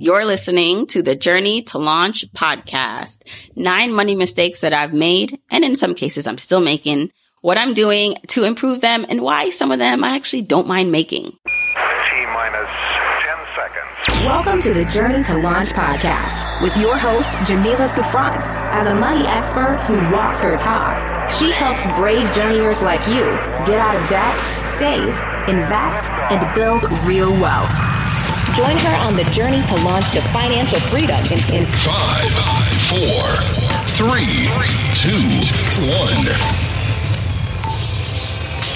You're listening to the Journey to Launch podcast. Nine money mistakes that I've made, and in some cases I'm still making, what I'm doing to improve them, and why some of them I actually don't mind making. T minus 10 seconds. Welcome to the Journey to Launch podcast with your host, Jamila Souffrant. As a money expert who walks her talk, she helps brave journeyers like you get out of debt, save, invest, and build real wealth. Join her on the journey to launch to financial freedom in, in Five, four, three, two, one.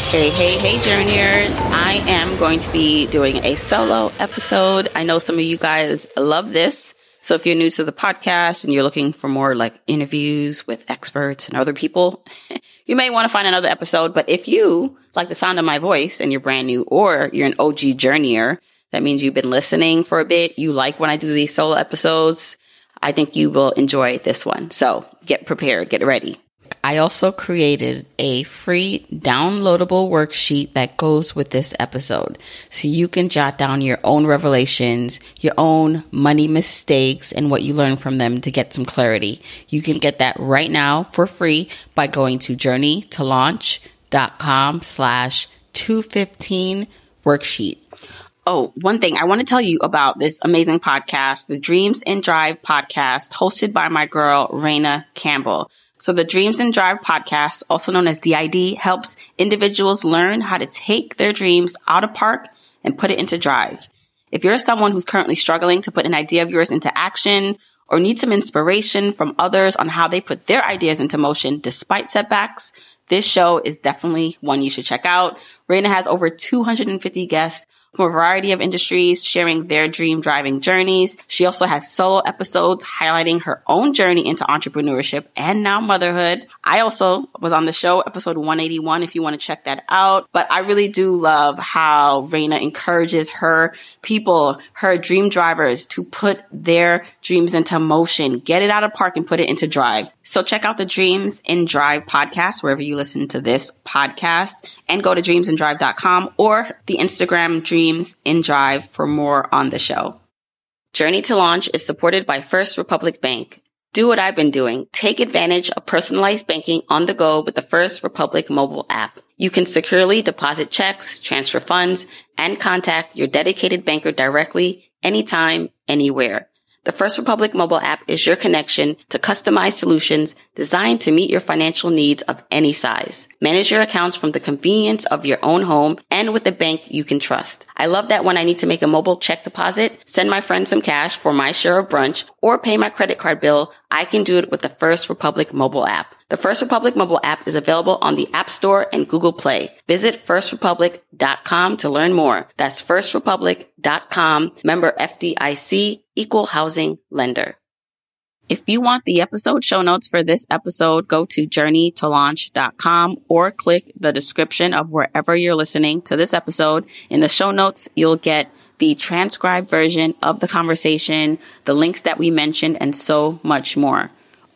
Hey, hey, hey, journeyers. I am going to be doing a solo episode. I know some of you guys love this. So if you're new to the podcast and you're looking for more like interviews with experts and other people, you may want to find another episode. But if you like the sound of my voice and you're brand new or you're an OG journeyer, that means you've been listening for a bit. You like when I do these solo episodes. I think you will enjoy this one. So get prepared, get ready. I also created a free downloadable worksheet that goes with this episode. So you can jot down your own revelations, your own money mistakes, and what you learn from them to get some clarity. You can get that right now for free by going to journeytolaunch.com slash 215 worksheet. Oh, one thing I want to tell you about this amazing podcast, the Dreams and Drive podcast, hosted by my girl, Raina Campbell. So the Dreams and Drive podcast, also known as DID, helps individuals learn how to take their dreams out of park and put it into drive. If you're someone who's currently struggling to put an idea of yours into action or need some inspiration from others on how they put their ideas into motion despite setbacks, this show is definitely one you should check out. Raina has over 250 guests from a variety of industries sharing their dream driving journeys. She also has solo episodes highlighting her own journey into entrepreneurship and now motherhood. I also was on the show, episode 181, if you want to check that out. But I really do love how Raina encourages her people, her dream drivers to put their dreams into motion, get it out of park and put it into drive. So check out the Dreams and Drive podcast wherever you listen to this podcast and go to dreamsanddrive.com or the Instagram Dreams and Drive for more on the show. Journey to Launch is supported by First Republic Bank. Do what I've been doing. Take advantage of personalized banking on the go with the First Republic mobile app. You can securely deposit checks, transfer funds, and contact your dedicated banker directly anytime, anywhere. The First Republic mobile app is your connection to customized solutions designed to meet your financial needs of any size. Manage your accounts from the convenience of your own home and with a bank you can trust. I love that when I need to make a mobile check deposit, send my friend some cash for my share of brunch, or pay my credit card bill, I can do it with the First Republic mobile app. The First Republic mobile app is available on the App Store and Google Play. Visit firstrepublic.com to learn more. That's firstrepublic.com, member FDIC, equal housing lender. If you want the episode show notes for this episode, go to journeytolaunch.com or click the description of wherever you're listening to this episode. In the show notes, you'll get the transcribed version of the conversation, the links that we mentioned, and so much more.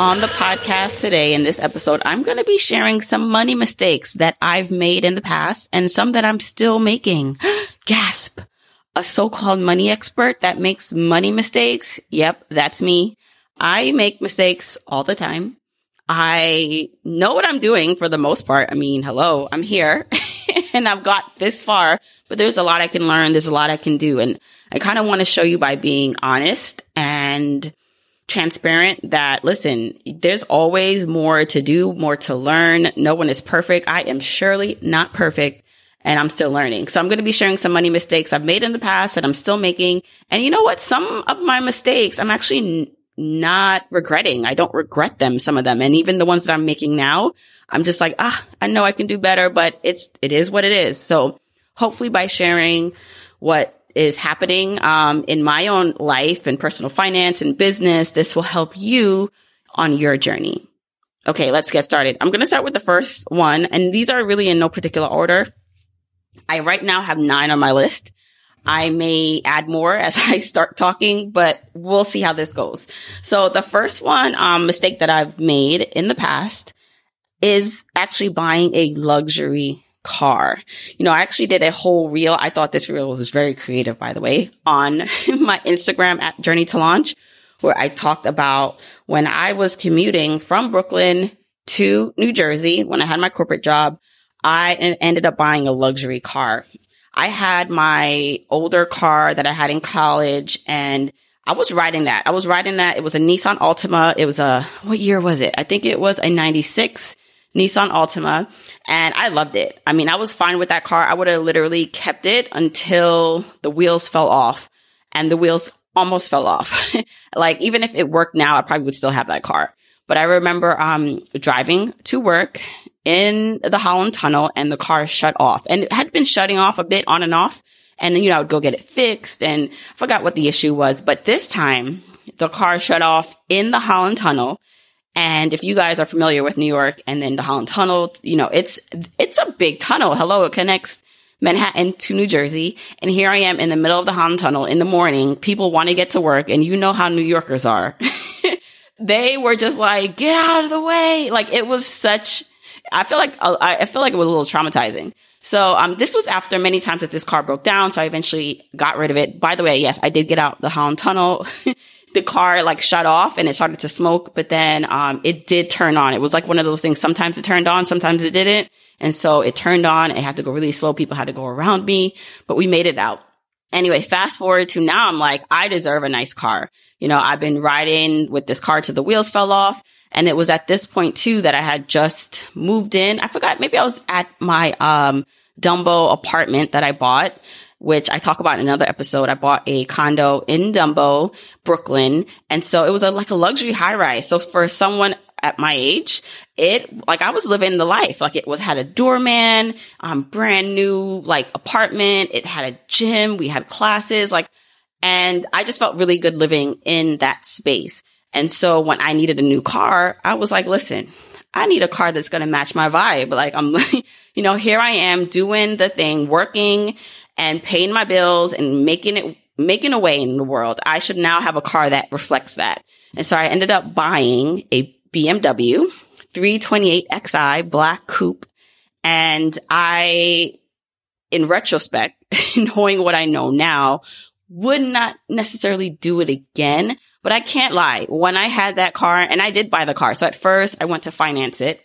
On the podcast today in this episode, I'm going to be sharing some money mistakes that I've made in the past and some that I'm still making. Gasp. A so-called money expert that makes money mistakes. Yep, that's me. I make mistakes all the time. I know what I'm doing for the most part. I mean, hello, I'm here and I've got this far, but there's a lot I can learn. There's a lot I can do. And I kind of want to show you by being honest and transparent that listen, there's always more to do, more to learn. No one is perfect. I am surely not perfect and I'm still learning. So I'm going to be sharing some money mistakes I've made in the past that I'm still making. And you know what? Some of my mistakes I'm actually n- not regretting. I don't regret them, some of them. And even the ones that I'm making now, I'm just like, ah, I know I can do better, but it's, it is what it is. So hopefully by sharing what is happening um, in my own life and personal finance and business. This will help you on your journey. Okay, let's get started. I'm going to start with the first one, and these are really in no particular order. I right now have nine on my list. I may add more as I start talking, but we'll see how this goes. So the first one, um, mistake that I've made in the past is actually buying a luxury car. You know, I actually did a whole reel. I thought this reel was very creative, by the way, on my Instagram at Journey to Launch, where I talked about when I was commuting from Brooklyn to New Jersey when I had my corporate job. I ended up buying a luxury car. I had my older car that I had in college and I was riding that. I was riding that. It was a Nissan Altima. It was a, what year was it? I think it was a 96 Nissan Altima and I loved it. I mean, I was fine with that car. I would have literally kept it until the wheels fell off and the wheels almost fell off. like even if it worked now, I probably would still have that car. But I remember um driving to work in the Holland Tunnel and the car shut off and it had been shutting off a bit on and off. And then, you know, I would go get it fixed and forgot what the issue was. But this time the car shut off in the Holland Tunnel and if you guys are familiar with New York and then the Holland Tunnel, you know, it's, it's a big tunnel. Hello. It connects Manhattan to New Jersey. And here I am in the middle of the Holland Tunnel in the morning. People want to get to work and you know how New Yorkers are. they were just like, get out of the way. Like it was such, I feel like, I feel like it was a little traumatizing. So, um, this was after many times that this car broke down. So I eventually got rid of it. By the way, yes, I did get out the Holland Tunnel. the car like shut off and it started to smoke, but then, um, it did turn on. It was like one of those things. Sometimes it turned on, sometimes it didn't. And so it turned on. It had to go really slow. People had to go around me, but we made it out. Anyway, fast forward to now, I'm like, I deserve a nice car. You know, I've been riding with this car till the wheels fell off. And it was at this point too that I had just moved in. I forgot, maybe I was at my, um, Dumbo apartment that I bought which I talk about in another episode. I bought a condo in Dumbo, Brooklyn. And so it was a, like a luxury high rise. So for someone at my age, it, like I was living the life. Like it was, had a doorman, um, brand new, like apartment. It had a gym. We had classes, like, and I just felt really good living in that space. And so when I needed a new car, I was like, listen, I need a car that's going to match my vibe. Like I'm, you know, here I am doing the thing, working and paying my bills and making it, making a way in the world. I should now have a car that reflects that. And so I ended up buying a BMW 328xi black coupe. And I, in retrospect, knowing what I know now, would not necessarily do it again. But I can't lie. When I had that car, and I did buy the car. So at first I went to finance it.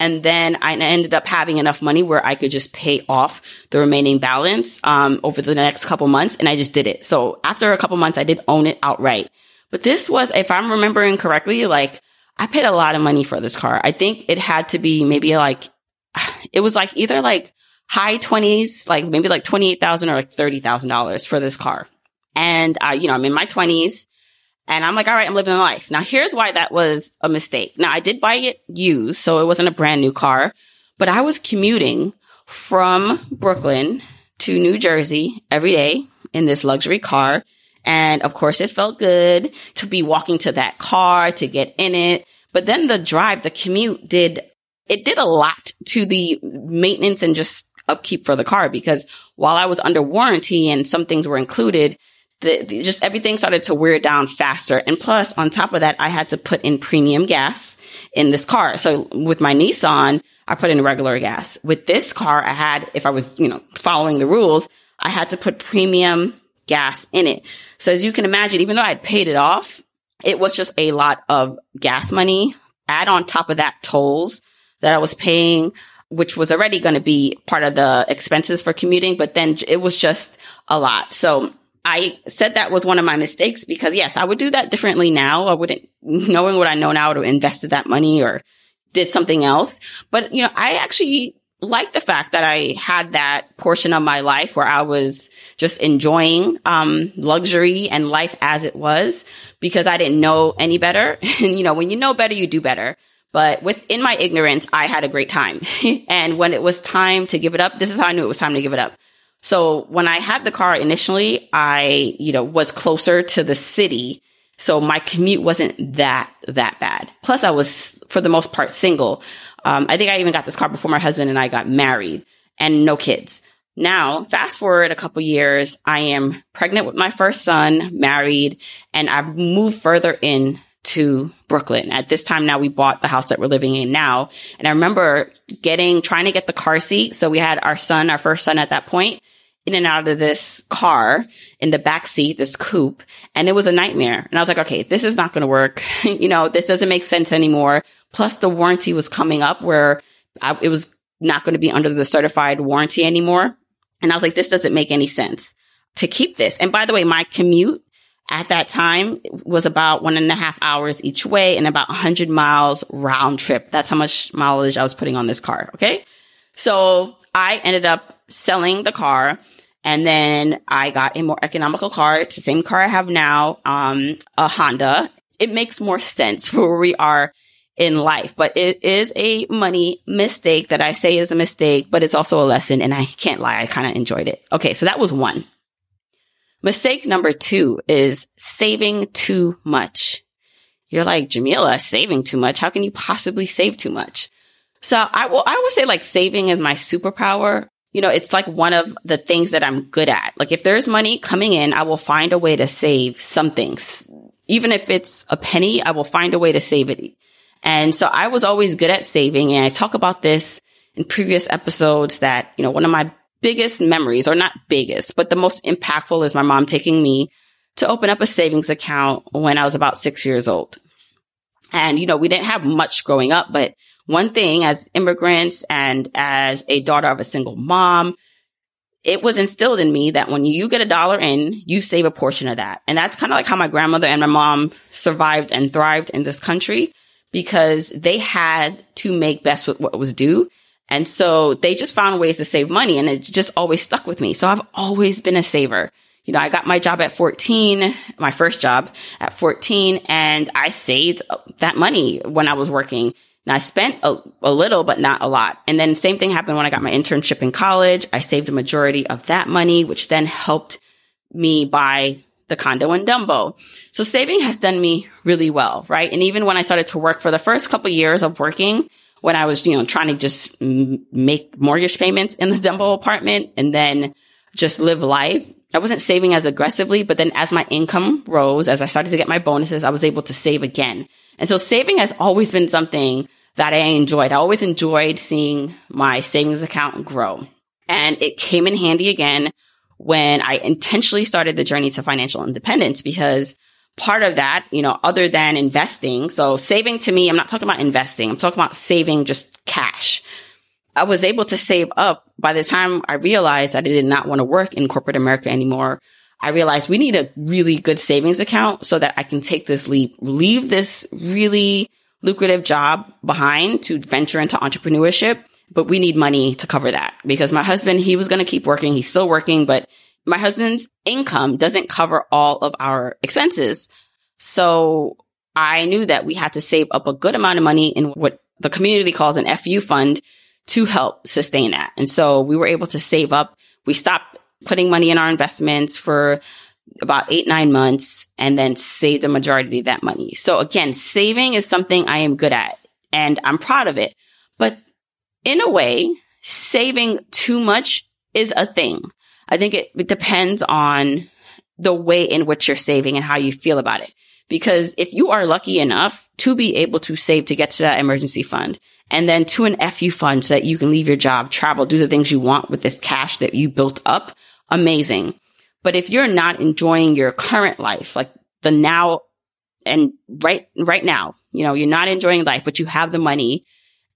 And then I ended up having enough money where I could just pay off the remaining balance um, over the next couple months. And I just did it. So after a couple months, I did own it outright. But this was, if I'm remembering correctly, like I paid a lot of money for this car. I think it had to be maybe like, it was like either like high twenties, like maybe like 28,000 or like $30,000 for this car. And, uh, you know, I'm in my twenties. And I'm like, all right, I'm living life. Now here's why that was a mistake. Now I did buy it used, so it wasn't a brand new car, but I was commuting from Brooklyn to New Jersey every day in this luxury car. And of course it felt good to be walking to that car, to get in it. But then the drive, the commute did, it did a lot to the maintenance and just upkeep for the car because while I was under warranty and some things were included, the, the, just everything started to wear down faster. And plus, on top of that, I had to put in premium gas in this car. So with my Nissan, I put in regular gas. With this car, I had, if I was, you know, following the rules, I had to put premium gas in it. So as you can imagine, even though I'd paid it off, it was just a lot of gas money. Add on top of that tolls that I was paying, which was already going to be part of the expenses for commuting, but then it was just a lot. So I said that was one of my mistakes because yes, I would do that differently now. I wouldn't, knowing what I know now, to invested that money or did something else. But, you know, I actually like the fact that I had that portion of my life where I was just enjoying, um, luxury and life as it was because I didn't know any better. and, you know, when you know better, you do better. But within my ignorance, I had a great time. and when it was time to give it up, this is how I knew it was time to give it up. So when I had the car initially, I, you know, was closer to the city. So my commute wasn't that, that bad. Plus I was for the most part single. Um, I think I even got this car before my husband and I got married and no kids. Now, fast forward a couple years, I am pregnant with my first son, married, and I've moved further in to Brooklyn. At this time now we bought the house that we're living in now. And I remember getting, trying to get the car seat. So we had our son, our first son at that point in and out of this car in the back seat, this coupe, and it was a nightmare. And I was like, okay, this is not going to work. you know, this doesn't make sense anymore. Plus the warranty was coming up where I, it was not going to be under the certified warranty anymore. And I was like, this doesn't make any sense to keep this. And by the way, my commute at that time was about one and a half hours each way and about 100 miles round trip. That's how much mileage I was putting on this car. Okay. So I ended up selling the car and then I got a more economical car. It's the same car I have now, um, a Honda. It makes more sense for where we are in life, but it is a money mistake that I say is a mistake, but it's also a lesson. And I can't lie. I kind of enjoyed it. Okay. So that was one. Mistake number two is saving too much. You're like, Jamila, saving too much. How can you possibly save too much? So I will, I will say like saving is my superpower. You know, it's like one of the things that I'm good at. Like if there's money coming in, I will find a way to save something. Even if it's a penny, I will find a way to save it and so I was always good at saving. And I talk about this in previous episodes that, you know, one of my biggest memories or not biggest, but the most impactful is my mom taking me to open up a savings account when I was about six years old. And, you know, we didn't have much growing up, but one thing as immigrants and as a daughter of a single mom, it was instilled in me that when you get a dollar in, you save a portion of that. And that's kind of like how my grandmother and my mom survived and thrived in this country because they had to make best with what was due. And so they just found ways to save money and it just always stuck with me. So I've always been a saver. You know, I got my job at 14, my first job at 14, and I saved that money when I was working. Now I spent a, a, little, but not a lot. And then same thing happened when I got my internship in college. I saved a majority of that money, which then helped me buy the condo in Dumbo. So saving has done me really well, right? And even when I started to work for the first couple years of working, when I was, you know, trying to just m- make mortgage payments in the Dumbo apartment and then just live life, I wasn't saving as aggressively, but then as my income rose, as I started to get my bonuses, I was able to save again. And so saving has always been something that I enjoyed. I always enjoyed seeing my savings account grow. And it came in handy again when I intentionally started the journey to financial independence because part of that, you know, other than investing, so saving to me, I'm not talking about investing. I'm talking about saving just cash. I was able to save up by the time I realized that I did not want to work in corporate America anymore. I realized we need a really good savings account so that I can take this leap, leave this really lucrative job behind to venture into entrepreneurship but we need money to cover that because my husband, he was going to keep working. He's still working, but my husband's income doesn't cover all of our expenses. So I knew that we had to save up a good amount of money in what the community calls an FU fund to help sustain that. And so we were able to save up. We stopped putting money in our investments for about eight, nine months and then saved the majority of that money. So again, saving is something I am good at and I'm proud of it. But in a way, saving too much is a thing. I think it, it depends on the way in which you're saving and how you feel about it. Because if you are lucky enough to be able to save to get to that emergency fund and then to an FU fund so that you can leave your job, travel, do the things you want with this cash that you built up, amazing. But if you're not enjoying your current life, like the now and right, right now, you know, you're not enjoying life, but you have the money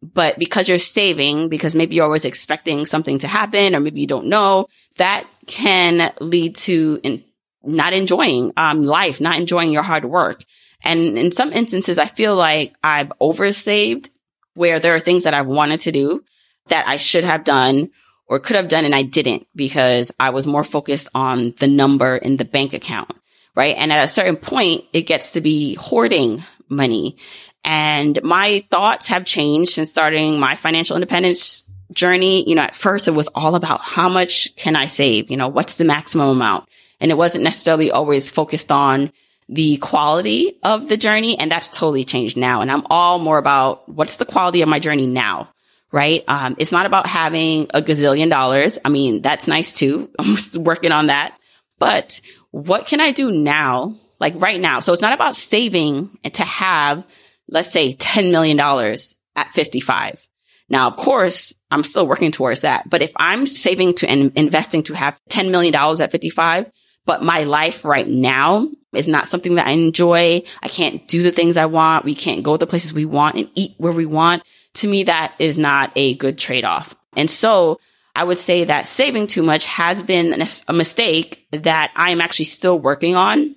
but because you're saving, because maybe you're always expecting something to happen, or maybe you don't know, that can lead to in, not enjoying um, life, not enjoying your hard work. And in some instances, I feel like I've oversaved where there are things that I've wanted to do that I should have done or could have done and I didn't because I was more focused on the number in the bank account. Right. And at a certain point, it gets to be hoarding money. And my thoughts have changed since starting my financial independence journey, you know, at first it was all about how much can I save? You know, what's the maximum amount? And it wasn't necessarily always focused on the quality of the journey. And that's totally changed now. And I'm all more about what's the quality of my journey now? Right. Um, it's not about having a gazillion dollars. I mean, that's nice too. I'm working on that. But what can I do now? Like right now. So it's not about saving to have, let's say $10 million at 55. Now, of course, I'm still working towards that. But if I'm saving to and investing to have $10 million at 55, but my life right now is not something that I enjoy. I can't do the things I want. We can't go the places we want and eat where we want. To me, that is not a good trade off. And so I would say that saving too much has been a mistake that I am actually still working on.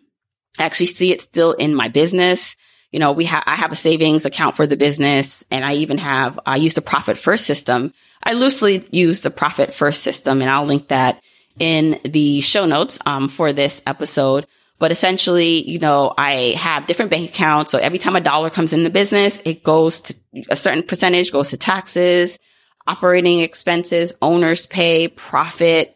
I actually see it still in my business. You know, we have, I have a savings account for the business and I even have, I use the profit first system. I loosely use the profit first system and I'll link that in the show notes um, for this episode. But essentially, you know, I have different bank accounts. So every time a dollar comes in the business, it goes to a certain percentage goes to taxes, operating expenses, owner's pay, profit,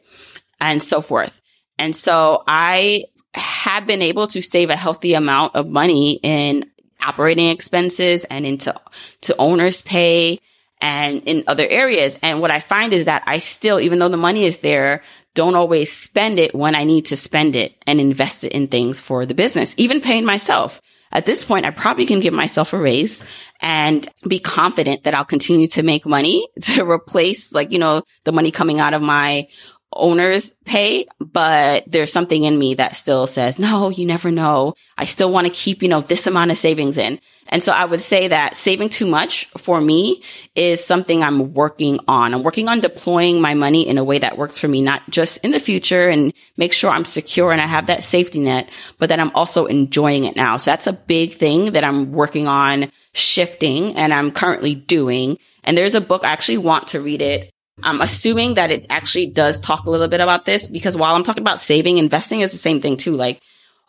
and so forth. And so I have been able to save a healthy amount of money in operating expenses and into to owner's pay and in other areas. And what I find is that I still, even though the money is there, don't always spend it when I need to spend it and invest it in things for the business, even paying myself. At this point, I probably can give myself a raise and be confident that I'll continue to make money to replace like, you know, the money coming out of my owner's pay, but there's something in me that still says, no, you never know. I still want to keep, you know, this amount of savings in. And so I would say that saving too much for me is something I'm working on. I'm working on deploying my money in a way that works for me, not just in the future and make sure I'm secure and I have that safety net, but that I'm also enjoying it now. So that's a big thing that I'm working on shifting and I'm currently doing. And there's a book, I actually want to read it. I'm assuming that it actually does talk a little bit about this because while I'm talking about saving, investing is the same thing too. Like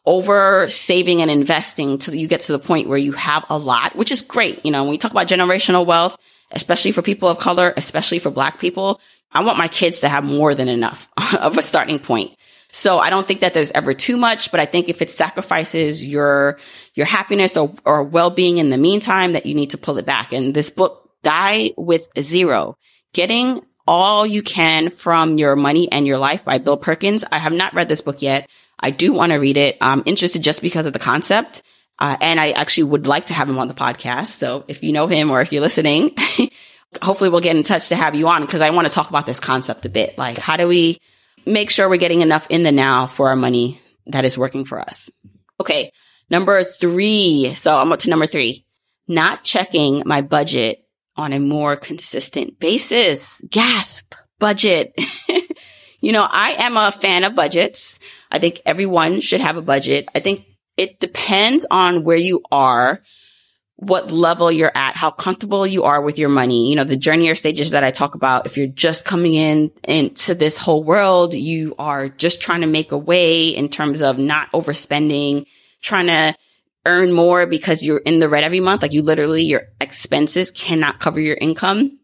over saving and investing till you get to the point where you have a lot, which is great. You know, when we talk about generational wealth, especially for people of color, especially for black people, I want my kids to have more than enough of a starting point. So I don't think that there's ever too much, but I think if it sacrifices your, your happiness or, or well-being in the meantime, that you need to pull it back. And this book, Die with Zero, getting all you can from your money and your life by Bill Perkins. I have not read this book yet. I do want to read it. I'm interested just because of the concept. Uh, and I actually would like to have him on the podcast. So if you know him or if you're listening, hopefully we'll get in touch to have you on because I want to talk about this concept a bit. Like, how do we make sure we're getting enough in the now for our money that is working for us? Okay. Number three. So I'm up to number three, not checking my budget on a more consistent basis. Gasp budget. you know, I am a fan of budgets. I think everyone should have a budget. I think it depends on where you are, what level you're at, how comfortable you are with your money. You know, the journey or stages that I talk about. If you're just coming in into this whole world, you are just trying to make a way in terms of not overspending, trying to earn more because you're in the red every month. Like you literally, your expenses cannot cover your income.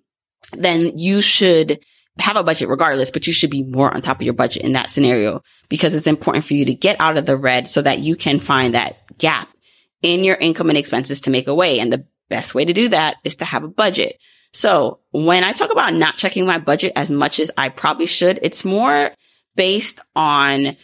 Then you should have a budget regardless, but you should be more on top of your budget in that scenario because it's important for you to get out of the red so that you can find that gap in your income and expenses to make a way. And the best way to do that is to have a budget. So when I talk about not checking my budget as much as I probably should, it's more based on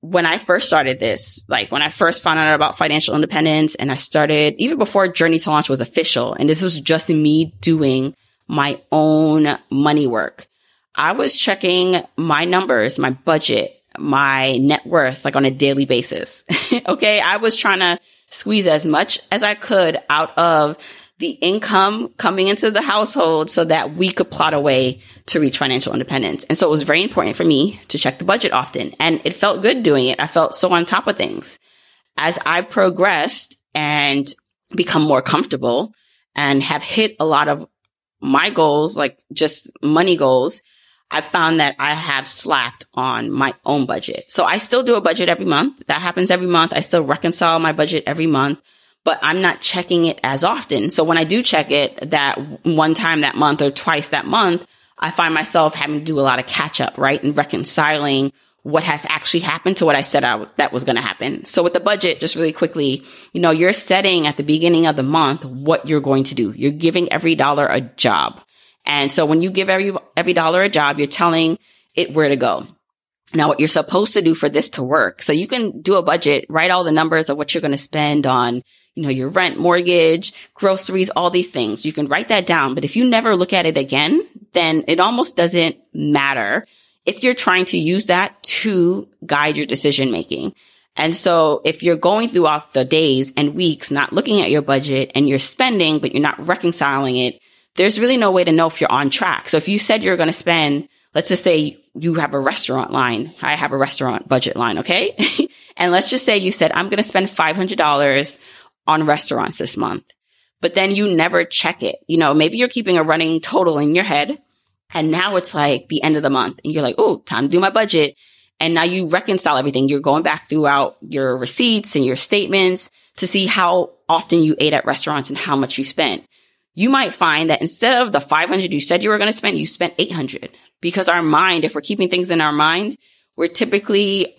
when I first started this, like when I first found out about financial independence and I started even before Journey to Launch was official, and this was just me doing my own money work. I was checking my numbers, my budget, my net worth, like on a daily basis. okay. I was trying to squeeze as much as I could out of the income coming into the household so that we could plot a way to reach financial independence. And so it was very important for me to check the budget often. And it felt good doing it. I felt so on top of things. As I progressed and become more comfortable and have hit a lot of my goals, like just money goals, I found that I have slacked on my own budget. So I still do a budget every month. That happens every month. I still reconcile my budget every month, but I'm not checking it as often. So when I do check it that one time that month or twice that month, I find myself having to do a lot of catch up, right? And reconciling what has actually happened to what I said I, that was going to happen. So with the budget, just really quickly, you know, you're setting at the beginning of the month what you're going to do. You're giving every dollar a job. And so when you give every, every dollar a job, you're telling it where to go. Now, what you're supposed to do for this to work. So you can do a budget, write all the numbers of what you're going to spend on, you know, your rent, mortgage, groceries, all these things. You can write that down. But if you never look at it again, then it almost doesn't matter if you're trying to use that to guide your decision making. And so if you're going throughout the days and weeks, not looking at your budget and you're spending, but you're not reconciling it, there's really no way to know if you're on track. So if you said you're going to spend, let's just say you have a restaurant line. I have a restaurant budget line. Okay. and let's just say you said, I'm going to spend $500 on restaurants this month, but then you never check it. You know, maybe you're keeping a running total in your head and now it's like the end of the month and you're like, Oh, time to do my budget. And now you reconcile everything. You're going back throughout your receipts and your statements to see how often you ate at restaurants and how much you spent. You might find that instead of the 500 you said you were going to spend, you spent 800 because our mind, if we're keeping things in our mind, we're typically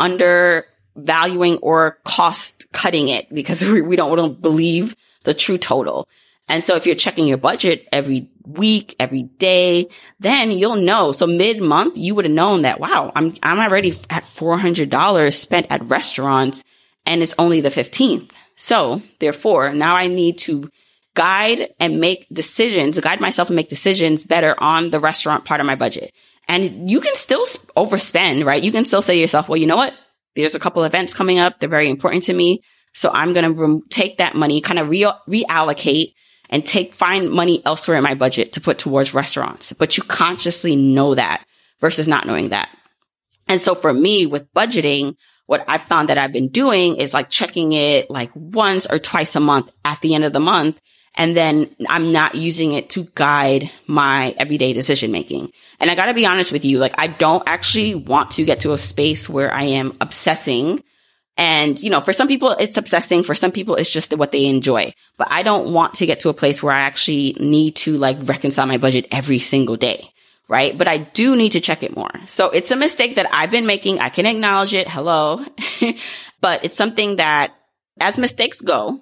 undervaluing or cost cutting it because we, we don't, we don't believe the true total. And so if you're checking your budget every week, every day, then you'll know. So mid month, you would have known that, wow, I'm, I'm already at $400 spent at restaurants and it's only the 15th. So therefore, now I need to guide and make decisions, guide myself and make decisions better on the restaurant part of my budget. And you can still overspend, right? You can still say to yourself, well, you know what? There's a couple events coming up. They're very important to me. So I'm going to re- take that money, kind of re- reallocate and take, find money elsewhere in my budget to put towards restaurants. But you consciously know that versus not knowing that. And so for me with budgeting, what I found that I've been doing is like checking it like once or twice a month at the end of the month and then I'm not using it to guide my everyday decision making. And I got to be honest with you, like I don't actually want to get to a space where I am obsessing. And, you know, for some people it's obsessing. For some people it's just what they enjoy. But I don't want to get to a place where I actually need to like reconcile my budget every single day. Right. But I do need to check it more. So it's a mistake that I've been making. I can acknowledge it. Hello. but it's something that as mistakes go,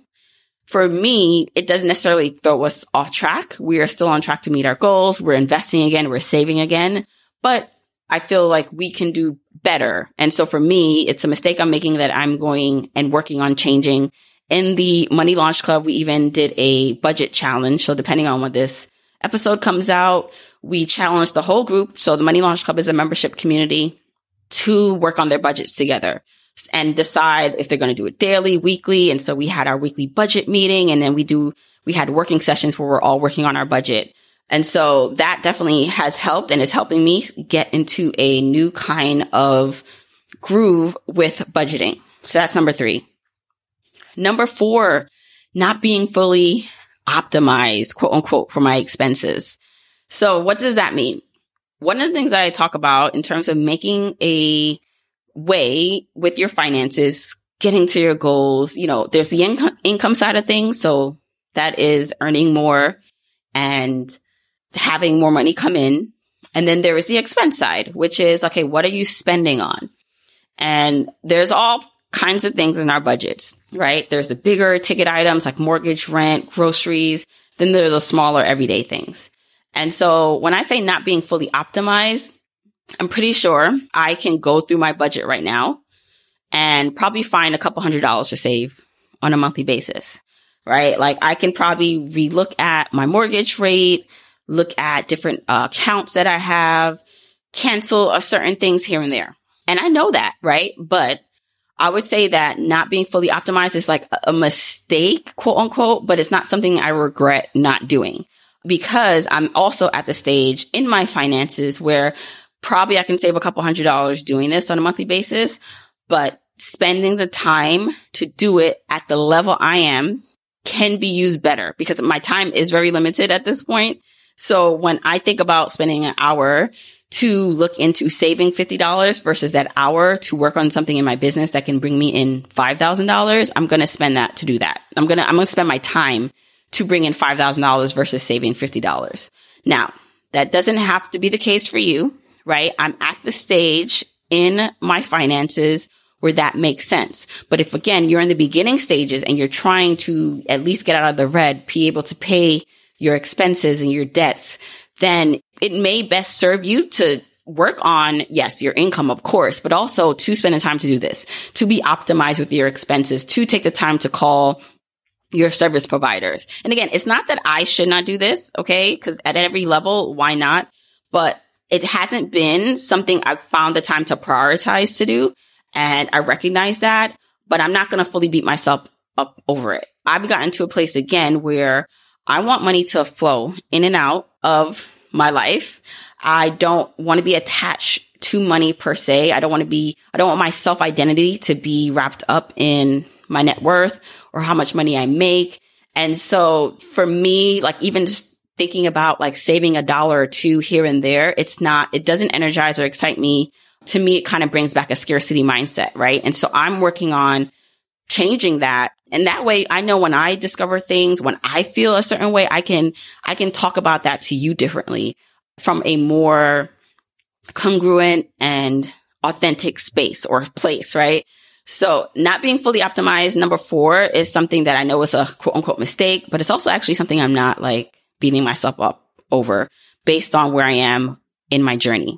for me, it doesn't necessarily throw us off track. We are still on track to meet our goals. We're investing again. We're saving again, but I feel like we can do better. And so for me, it's a mistake I'm making that I'm going and working on changing. In the Money Launch Club, we even did a budget challenge. So depending on when this episode comes out, we challenged the whole group. So the Money Launch Club is a membership community to work on their budgets together and decide if they're going to do it daily, weekly. And so we had our weekly budget meeting and then we do, we had working sessions where we're all working on our budget. And so that definitely has helped and is helping me get into a new kind of groove with budgeting. So that's number three. Number four, not being fully optimized, quote unquote, for my expenses. So what does that mean? One of the things that I talk about in terms of making a way with your finances, getting to your goals. You know, there's the income, income side of things. So that is earning more and having more money come in. And then there is the expense side, which is, okay, what are you spending on? And there's all kinds of things in our budgets, right? There's the bigger ticket items like mortgage, rent, groceries. Then there are the smaller everyday things. And so when I say not being fully optimized, I'm pretty sure I can go through my budget right now and probably find a couple hundred dollars to save on a monthly basis, right? Like I can probably relook at my mortgage rate, look at different uh, accounts that I have, cancel a certain things here and there. And I know that, right? But I would say that not being fully optimized is like a mistake, quote unquote, but it's not something I regret not doing because I'm also at the stage in my finances where probably I can save a couple hundred dollars doing this on a monthly basis, but spending the time to do it at the level I am can be used better because my time is very limited at this point. So when I think about spending an hour to look into saving $50 versus that hour to work on something in my business that can bring me in $5,000, I'm going to spend that to do that. I'm going to, I'm going to spend my time to bring in $5,000 versus saving $50. Now, That doesn't have to be the case for you, right? I'm at the stage in my finances where that makes sense. But if again, you're in the beginning stages and you're trying to at least get out of the red, be able to pay your expenses and your debts, then it may best serve you to work on, yes, your income, of course, but also to spend the time to do this, to be optimized with your expenses, to take the time to call your service providers. And again, it's not that I should not do this, okay? Cause at every level, why not? But it hasn't been something I've found the time to prioritize to do. And I recognize that, but I'm not going to fully beat myself up over it. I've gotten to a place again where I want money to flow in and out of my life. I don't want to be attached to money per se. I don't want to be, I don't want my self identity to be wrapped up in my net worth or how much money I make. And so for me, like even just thinking about like saving a dollar or two here and there, it's not, it doesn't energize or excite me. To me, it kind of brings back a scarcity mindset, right? And so I'm working on changing that. And that way I know when I discover things, when I feel a certain way, I can, I can talk about that to you differently from a more congruent and authentic space or place, right? So not being fully optimized, number four is something that I know is a quote unquote mistake, but it's also actually something I'm not like beating myself up over based on where I am in my journey.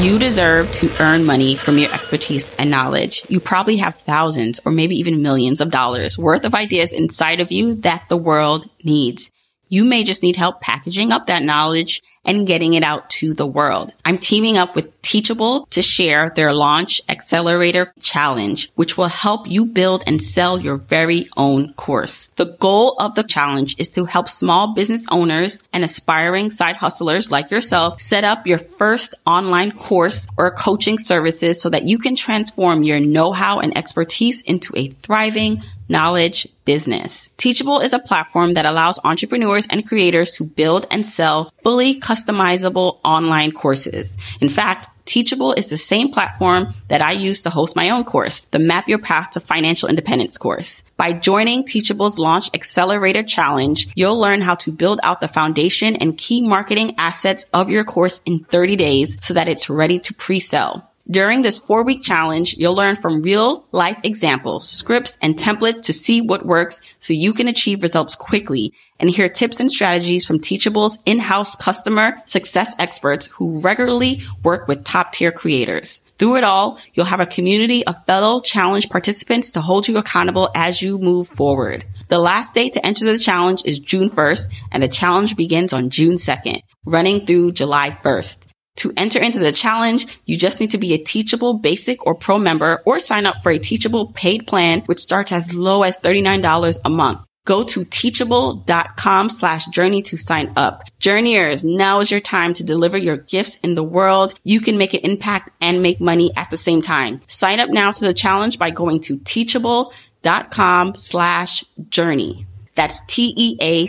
You deserve to earn money from your expertise and knowledge. You probably have thousands or maybe even millions of dollars worth of ideas inside of you that the world needs. You may just need help packaging up that knowledge and getting it out to the world. I'm teaming up with Teachable to share their launch accelerator challenge, which will help you build and sell your very own course. The goal of the challenge is to help small business owners and aspiring side hustlers like yourself set up your first online course or coaching services so that you can transform your know-how and expertise into a thriving knowledge business. Teachable is a platform that allows entrepreneurs and creators to build and sell fully customizable online courses. In fact, Teachable is the same platform that I use to host my own course, the Map Your Path to Financial Independence course. By joining Teachable's Launch Accelerator Challenge, you'll learn how to build out the foundation and key marketing assets of your course in 30 days so that it's ready to pre-sell. During this four week challenge, you'll learn from real life examples, scripts, and templates to see what works so you can achieve results quickly and hear tips and strategies from Teachable's in-house customer success experts who regularly work with top tier creators. Through it all, you'll have a community of fellow challenge participants to hold you accountable as you move forward. The last date to enter the challenge is June 1st and the challenge begins on June 2nd, running through July 1st. To enter into the challenge, you just need to be a teachable basic or pro member or sign up for a teachable paid plan, which starts as low as $39 a month. Go to teachable.com slash journey to sign up. Journeyers, now is your time to deliver your gifts in the world. You can make an impact and make money at the same time. Sign up now to the challenge by going to teachable.com slash journey. That's T-E-A-C-H-A-B-L-E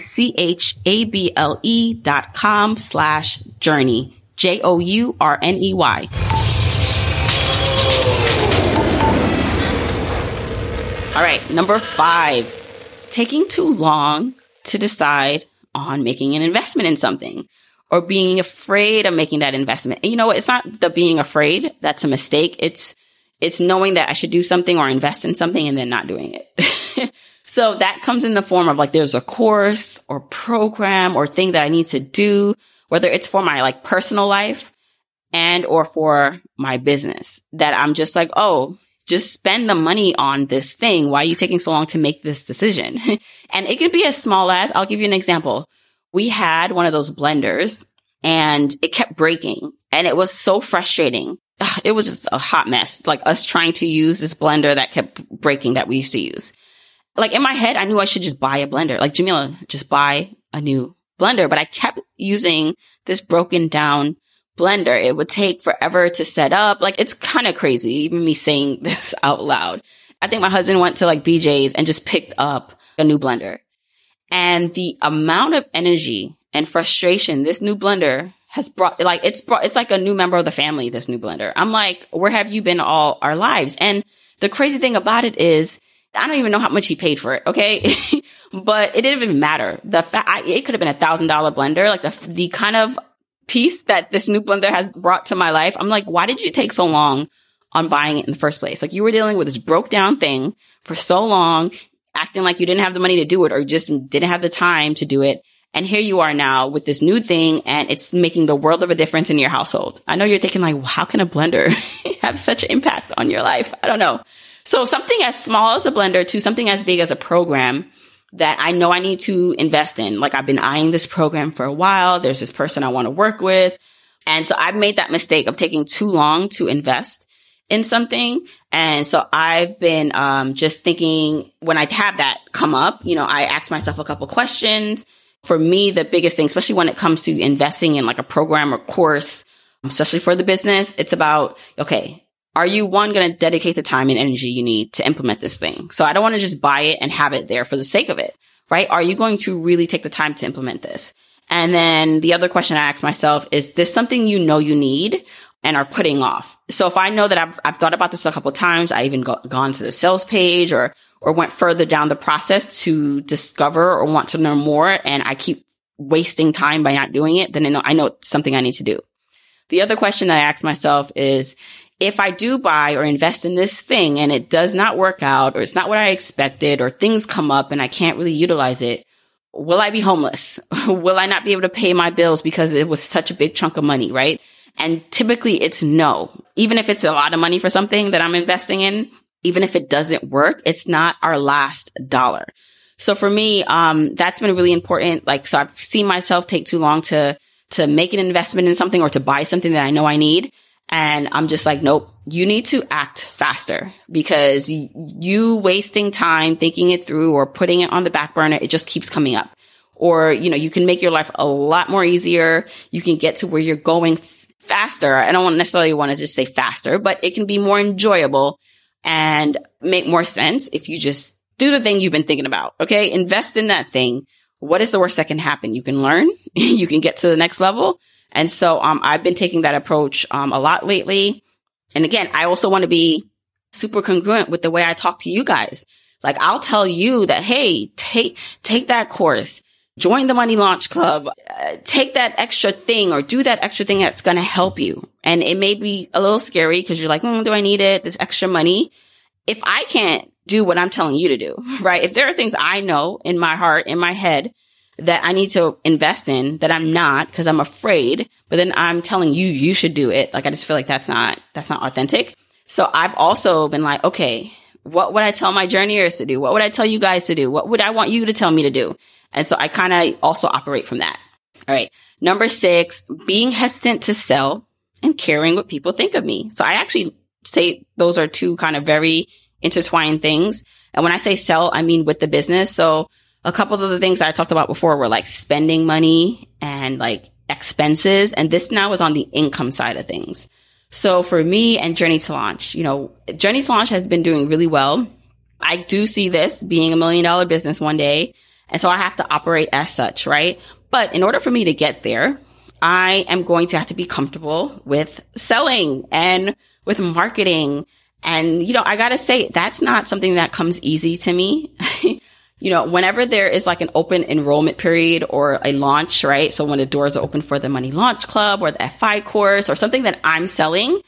dot com slash journey. J O U R N E Y. All right, number five, taking too long to decide on making an investment in something or being afraid of making that investment. And you know what? It's not the being afraid that's a mistake. It's, it's knowing that I should do something or invest in something and then not doing it. so that comes in the form of like there's a course or program or thing that I need to do whether it's for my like personal life and or for my business that I'm just like, oh, just spend the money on this thing. Why are you taking so long to make this decision? and it can be as small as, I'll give you an example. We had one of those blenders and it kept breaking and it was so frustrating. Ah, it was just a hot mess, like us trying to use this blender that kept breaking that we used to use. Like in my head, I knew I should just buy a blender. Like Jamila, just buy a new blender, but I kept using this broken down blender. It would take forever to set up. Like it's kind of crazy, even me saying this out loud. I think my husband went to like BJ's and just picked up a new blender. And the amount of energy and frustration this new blender has brought, like it's brought, it's like a new member of the family, this new blender. I'm like, where have you been all our lives? And the crazy thing about it is, I don't even know how much he paid for it. Okay. but it didn't even matter. The fact, it could have been a thousand dollar blender, like the, the kind of peace that this new blender has brought to my life. I'm like, why did you take so long on buying it in the first place? Like you were dealing with this broke down thing for so long, acting like you didn't have the money to do it or just didn't have the time to do it. And here you are now with this new thing and it's making the world of a difference in your household. I know you're thinking like, well, how can a blender have such an impact on your life? I don't know. So something as small as a blender to something as big as a program that I know I need to invest in. Like I've been eyeing this program for a while. There's this person I want to work with. And so I've made that mistake of taking too long to invest in something. And so I've been um, just thinking when I have that come up, you know, I ask myself a couple questions for me, the biggest thing, especially when it comes to investing in like a program or course, especially for the business, it's about, okay, are you one going to dedicate the time and energy you need to implement this thing? So I don't want to just buy it and have it there for the sake of it, right? Are you going to really take the time to implement this? And then the other question I ask myself is this something you know you need and are putting off? So if I know that I've, I've thought about this a couple times, I even go, gone to the sales page or or went further down the process to discover or want to learn more and I keep wasting time by not doing it, then I know, I know it's something I need to do. The other question that I ask myself is, if I do buy or invest in this thing and it does not work out or it's not what I expected or things come up and I can't really utilize it, will I be homeless? will I not be able to pay my bills because it was such a big chunk of money, right? And typically it's no. Even if it's a lot of money for something that I'm investing in, even if it doesn't work, it's not our last dollar. So for me, um, that's been really important. Like, so I've seen myself take too long to, to make an investment in something or to buy something that I know I need. And I'm just like, nope, you need to act faster because you wasting time thinking it through or putting it on the back burner, it just keeps coming up. Or, you know, you can make your life a lot more easier. You can get to where you're going faster. I don't necessarily want to just say faster, but it can be more enjoyable and make more sense if you just do the thing you've been thinking about. Okay. Invest in that thing. What is the worst that can happen? You can learn, you can get to the next level. And so, um, I've been taking that approach, um, a lot lately. And again, I also want to be super congruent with the way I talk to you guys. Like I'll tell you that, Hey, take, take that course, join the money launch club, uh, take that extra thing or do that extra thing that's going to help you. And it may be a little scary because you're like, mm, do I need it? This extra money. If I can't do what I'm telling you to do, right? If there are things I know in my heart, in my head that I need to invest in that I'm not because I'm afraid, but then I'm telling you, you should do it. Like I just feel like that's not, that's not authentic. So I've also been like, okay, what would I tell my journeyers to do? What would I tell you guys to do? What would I want you to tell me to do? And so I kind of also operate from that. All right. Number six, being hesitant to sell and caring what people think of me. So I actually say those are two kind of very intertwined things. And when I say sell, I mean with the business. So a couple of the things I talked about before were like spending money and like expenses. And this now is on the income side of things. So for me and Journey to Launch, you know, Journey to Launch has been doing really well. I do see this being a million dollar business one day. And so I have to operate as such, right? But in order for me to get there, I am going to have to be comfortable with selling and with marketing. And, you know, I gotta say, that's not something that comes easy to me. you know, whenever there is like an open enrollment period or a launch, right? So when the doors are open for the money launch club or the FI course or something that I'm selling,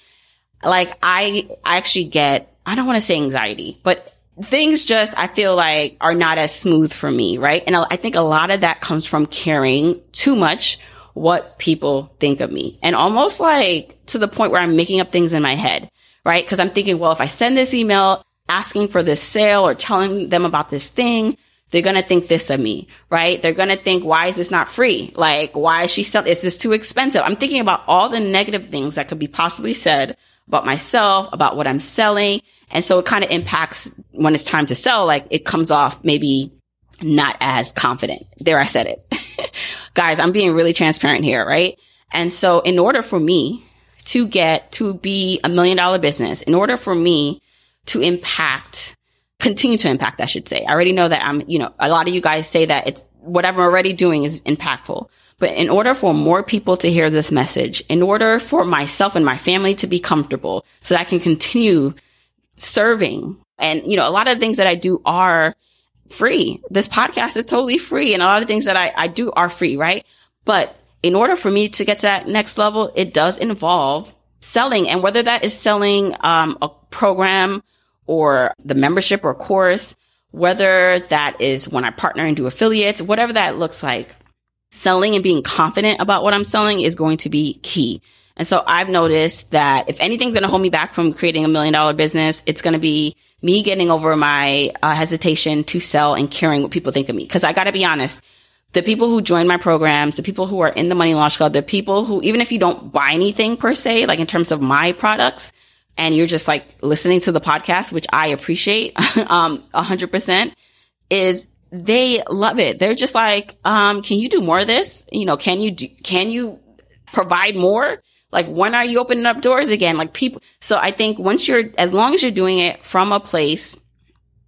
like I, I actually get, I don't want to say anxiety, but things just, I feel like are not as smooth for me, right? And I think a lot of that comes from caring too much what people think of me and almost like to the point where I'm making up things in my head, right? Cause I'm thinking, well, if I send this email asking for this sale or telling them about this thing, they're going to think this of me, right? They're going to think, why is this not free? Like, why is she selling? Is this too expensive? I'm thinking about all the negative things that could be possibly said about myself, about what I'm selling. And so it kind of impacts when it's time to sell, like it comes off maybe not as confident. There, I said it. Guys, I'm being really transparent here, right? And so in order for me to get to be a million dollar business, in order for me to impact, continue to impact, I should say. I already know that I'm, you know, a lot of you guys say that it's what I'm already doing is impactful. But in order for more people to hear this message, in order for myself and my family to be comfortable so that I can continue serving and, you know, a lot of things that I do are free. This podcast is totally free. And a lot of things that I, I do are free, right? But in order for me to get to that next level, it does involve selling. And whether that is selling, um, a program or the membership or course, whether that is when I partner and do affiliates, whatever that looks like, selling and being confident about what I'm selling is going to be key. And so I've noticed that if anything's going to hold me back from creating a million dollar business, it's going to be me getting over my uh, hesitation to sell and caring what people think of me. Cause I got to be honest. The people who join my programs, the people who are in the money launch club, the people who, even if you don't buy anything per se, like in terms of my products, and you're just like listening to the podcast, which I appreciate, um, a hundred percent is they love it. They're just like, um, can you do more of this? You know, can you do, can you provide more? Like, when are you opening up doors again? Like people. So I think once you're, as long as you're doing it from a place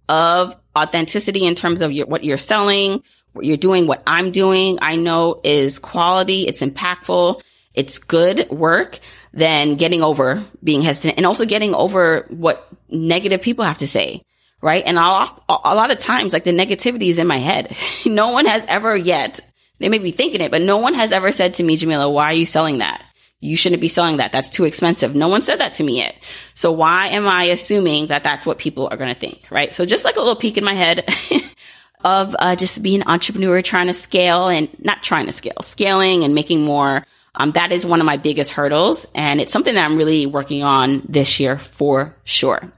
of authenticity in terms of your, what you're selling, what you're doing, what I'm doing, I know is quality. It's impactful. It's good work than getting over being hesitant and also getting over what negative people have to say. Right. And I'll, a lot of times, like the negativity is in my head. no one has ever yet, they may be thinking it, but no one has ever said to me, Jamila, why are you selling that? You shouldn't be selling that. That's too expensive. No one said that to me yet. So why am I assuming that that's what people are going to think? Right. So just like a little peek in my head of uh, just being an entrepreneur, trying to scale and not trying to scale, scaling and making more um, that is one of my biggest hurdles. And it's something that I'm really working on this year for sure.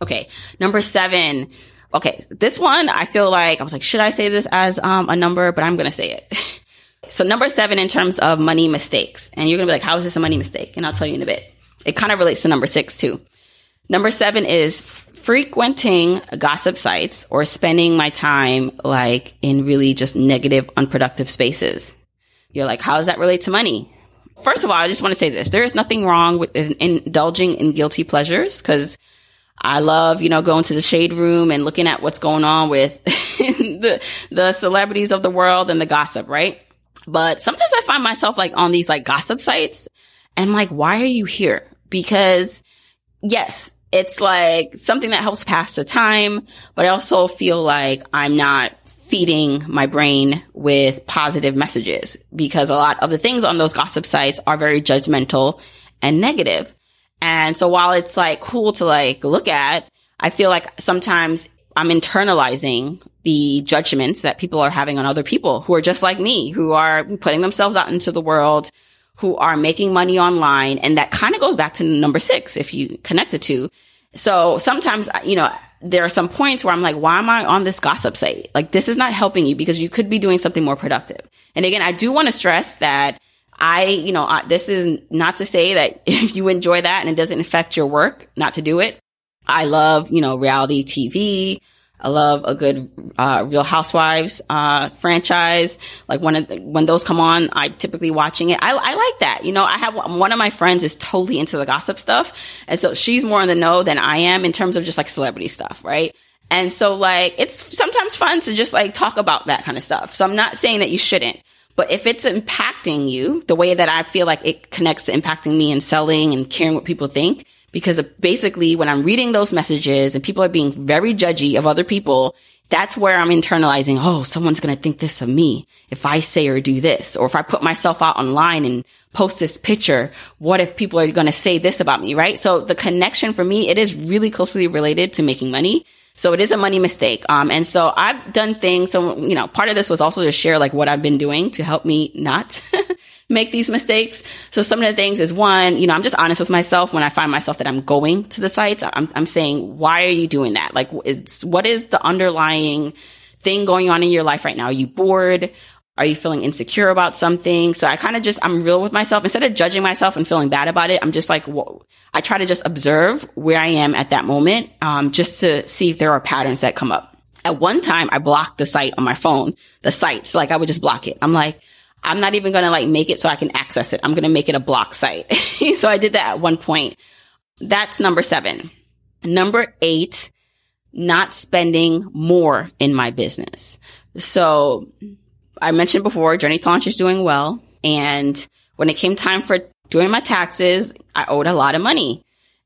Okay. Number seven. Okay. This one, I feel like I was like, should I say this as um, a number? But I'm going to say it. so number seven in terms of money mistakes. And you're going to be like, how is this a money mistake? And I'll tell you in a bit. It kind of relates to number six too. Number seven is frequenting gossip sites or spending my time like in really just negative, unproductive spaces. You're like, how does that relate to money? First of all, I just want to say this. There is nothing wrong with indulging in guilty pleasures because I love, you know, going to the shade room and looking at what's going on with the, the celebrities of the world and the gossip, right? But sometimes I find myself like on these like gossip sites and I'm like, why are you here? Because yes, it's like something that helps pass the time, but I also feel like I'm not feeding my brain with positive messages because a lot of the things on those gossip sites are very judgmental and negative. And so while it's like cool to like look at, I feel like sometimes I'm internalizing the judgments that people are having on other people who are just like me, who are putting themselves out into the world, who are making money online. And that kind of goes back to number six, if you connect the two. So sometimes, you know, there are some points where I'm like, why am I on this gossip site? Like, this is not helping you because you could be doing something more productive. And again, I do want to stress that I, you know, I, this is not to say that if you enjoy that and it doesn't affect your work, not to do it. I love, you know, reality TV. I love a good uh, Real Housewives uh, franchise. Like when when those come on, I'm typically watching it. I, I like that. You know, I have one of my friends is totally into the gossip stuff, and so she's more in the know than I am in terms of just like celebrity stuff, right? And so like it's sometimes fun to just like talk about that kind of stuff. So I'm not saying that you shouldn't. But if it's impacting you the way that I feel like it connects to impacting me and selling and caring what people think, because basically when I'm reading those messages and people are being very judgy of other people, that's where I'm internalizing, oh, someone's going to think this of me if I say or do this, or if I put myself out online and post this picture, what if people are going to say this about me, right? So the connection for me, it is really closely related to making money. So it is a money mistake. Um, and so I've done things. So, you know, part of this was also to share like what I've been doing to help me not make these mistakes. So some of the things is one, you know, I'm just honest with myself when I find myself that I'm going to the sites. I'm, I'm saying, why are you doing that? Like, is, what is the underlying thing going on in your life right now? Are you bored? Are you feeling insecure about something? So I kind of just, I'm real with myself. Instead of judging myself and feeling bad about it, I'm just like, whoa. I try to just observe where I am at that moment, um, just to see if there are patterns that come up. At one time, I blocked the site on my phone, the sites, like I would just block it. I'm like, I'm not even going to like make it so I can access it. I'm going to make it a block site. so I did that at one point. That's number seven. Number eight, not spending more in my business. So I mentioned before, Journey to Launch is doing well. And when it came time for doing my taxes, I owed a lot of money.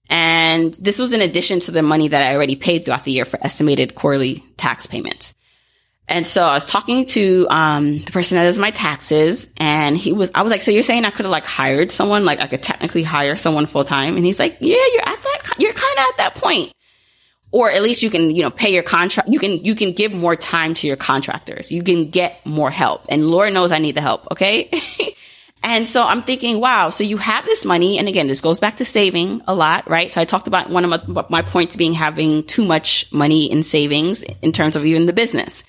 And this was in addition to the money that I already paid throughout the year for estimated quarterly tax payments. And so I was talking to um, the person that does my taxes, and he was. I was like, "So you're saying I could have like hired someone? Like I could technically hire someone full time?" And he's like, "Yeah, you're at that. You're kind of at that point, or at least you can, you know, pay your contract. You can you can give more time to your contractors. You can get more help. And Lord knows I need the help. Okay." And so I'm thinking, wow, so you have this money. And again, this goes back to saving a lot, right? So I talked about one of my, my points being having too much money in savings in terms of even the business.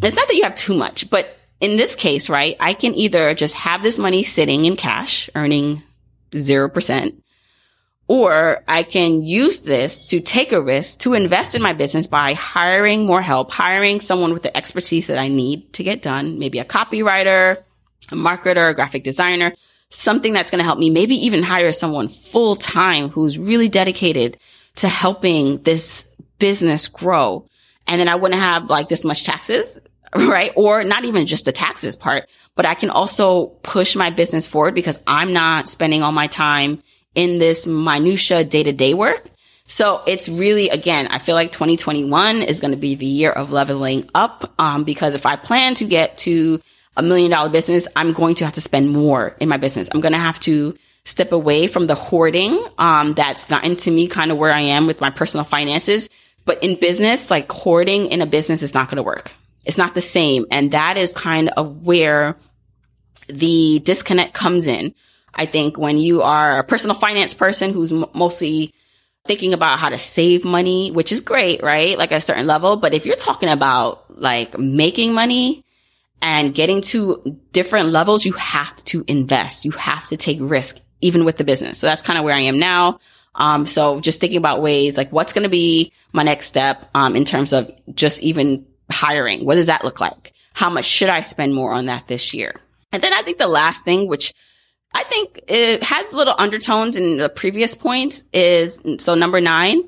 It's not that you have too much, but in this case, right, I can either just have this money sitting in cash, earning 0%, or I can use this to take a risk to invest in my business by hiring more help, hiring someone with the expertise that I need to get done, maybe a copywriter, a marketer, a graphic designer, something that's going to help me, maybe even hire someone full time who's really dedicated to helping this business grow. And then I wouldn't have like this much taxes, right? Or not even just the taxes part, but I can also push my business forward because I'm not spending all my time in this minutia day to day work. So it's really, again, I feel like 2021 is going to be the year of leveling up. Um, because if I plan to get to a million dollar business, I'm going to have to spend more in my business. I'm going to have to step away from the hoarding um, that's gotten to me kind of where I am with my personal finances. But in business, like hoarding in a business is not going to work. It's not the same. And that is kind of where the disconnect comes in. I think when you are a personal finance person who's m- mostly thinking about how to save money, which is great, right? Like a certain level. But if you're talking about like making money, and getting to different levels, you have to invest. You have to take risk, even with the business. So that's kind of where I am now. Um, so just thinking about ways like what's going to be my next step, um, in terms of just even hiring. What does that look like? How much should I spend more on that this year? And then I think the last thing, which I think it has little undertones in the previous points is, so number nine,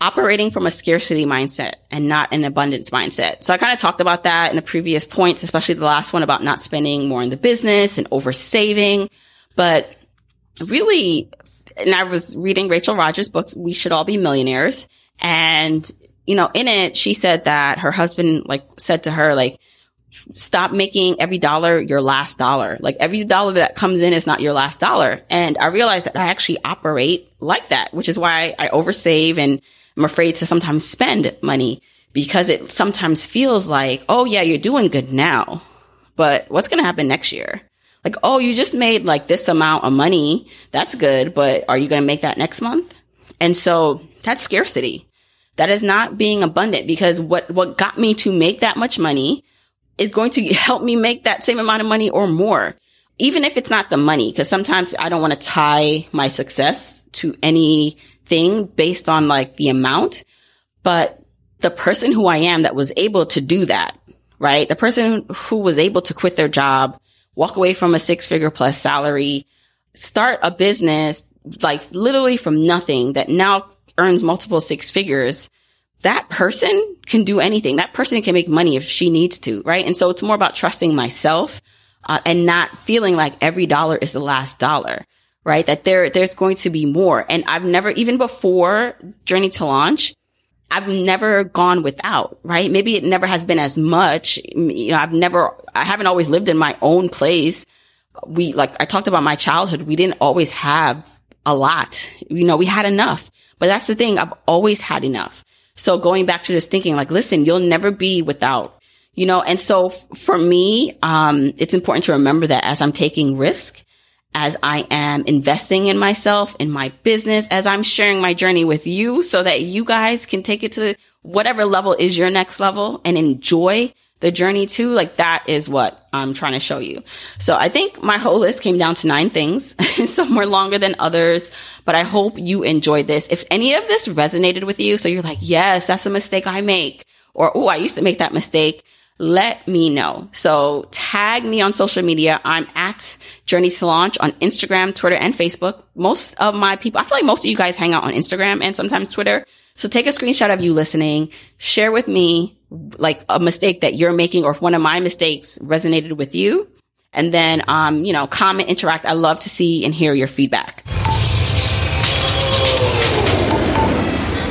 operating from a scarcity mindset and not an abundance mindset. So I kind of talked about that in the previous points, especially the last one about not spending more in the business and over saving. But really, and I was reading Rachel Rodgers' books, We Should All Be Millionaires. And, you know, in it, she said that her husband, like, said to her, like, stop making every dollar your last dollar. Like every dollar that comes in is not your last dollar. And I realized that I actually operate like that, which is why I oversave and I'm afraid to sometimes spend money because it sometimes feels like, oh yeah, you're doing good now, but what's going to happen next year? Like, oh, you just made like this amount of money. That's good, but are you going to make that next month? And so that's scarcity. That is not being abundant because what, what got me to make that much money is going to help me make that same amount of money or more. Even if it's not the money, because sometimes I don't want to tie my success to any thing based on like the amount, but the person who I am that was able to do that, right? The person who was able to quit their job, walk away from a six figure plus salary, start a business like literally from nothing that now earns multiple six figures. That person can do anything. That person can make money if she needs to, right? And so it's more about trusting myself uh, and not feeling like every dollar is the last dollar right? That there, there's going to be more. And I've never, even before Journey to Launch, I've never gone without, right? Maybe it never has been as much. You know, I've never, I haven't always lived in my own place. We, like, I talked about my childhood. We didn't always have a lot. You know, we had enough, but that's the thing. I've always had enough. So going back to just thinking like, listen, you'll never be without, you know, and so for me, um, it's important to remember that as I'm taking risk, as I am investing in myself, in my business, as I'm sharing my journey with you so that you guys can take it to whatever level is your next level and enjoy the journey too. Like that is what I'm trying to show you. So I think my whole list came down to nine things. Some were longer than others, but I hope you enjoyed this. If any of this resonated with you, so you're like, yes, that's a mistake I make or, oh, I used to make that mistake let me know. So tag me on social media. I'm at Journey to Launch on Instagram, Twitter, and Facebook. Most of my people, I feel like most of you guys hang out on Instagram and sometimes Twitter. So take a screenshot of you listening, share with me like a mistake that you're making or if one of my mistakes resonated with you. And then, um, you know, comment, interact. I love to see and hear your feedback.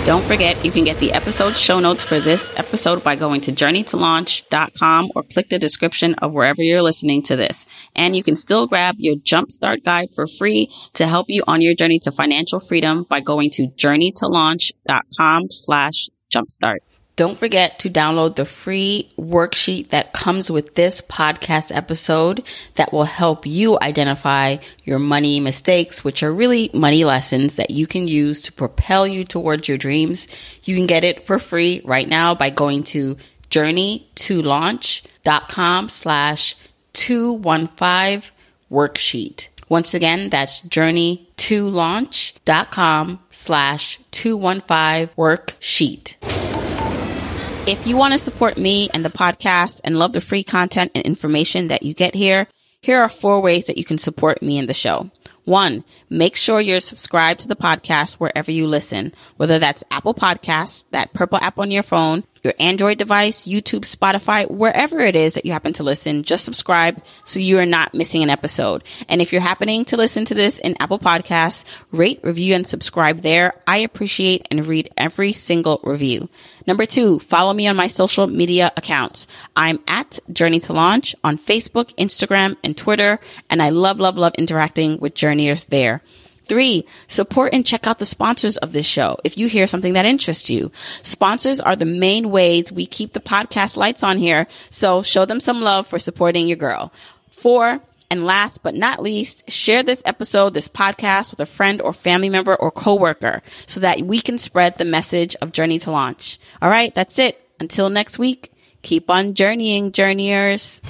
Don't forget, you can get the episode show notes for this episode by going to journeytolaunch.com or click the description of wherever you're listening to this. And you can still grab your jumpstart guide for free to help you on your journey to financial freedom by going to journeytolaunch.com slash jumpstart. Don't forget to download the free worksheet that comes with this podcast episode that will help you identify your money mistakes, which are really money lessons that you can use to propel you towards your dreams. You can get it for free right now by going to journeytolaunch.com slash 215 worksheet. Once again, that's journeytolaunch.com slash 215 worksheet. If you want to support me and the podcast and love the free content and information that you get here, here are four ways that you can support me and the show. One, make sure you're subscribed to the podcast wherever you listen, whether that's Apple Podcasts, that purple app on your phone, your Android device, YouTube, Spotify, wherever it is that you happen to listen, just subscribe so you are not missing an episode. And if you're happening to listen to this in Apple Podcasts, rate, review, and subscribe there. I appreciate and read every single review. Number two, follow me on my social media accounts. I'm at Journey to Launch on Facebook, Instagram, and Twitter, and I love, love, love interacting with journeyers there. Three, support and check out the sponsors of this show if you hear something that interests you. Sponsors are the main ways we keep the podcast lights on here, so show them some love for supporting your girl. Four, and last but not least, share this episode, this podcast with a friend or family member or coworker so that we can spread the message of Journey to Launch. All right, that's it. Until next week, keep on journeying, journeyers.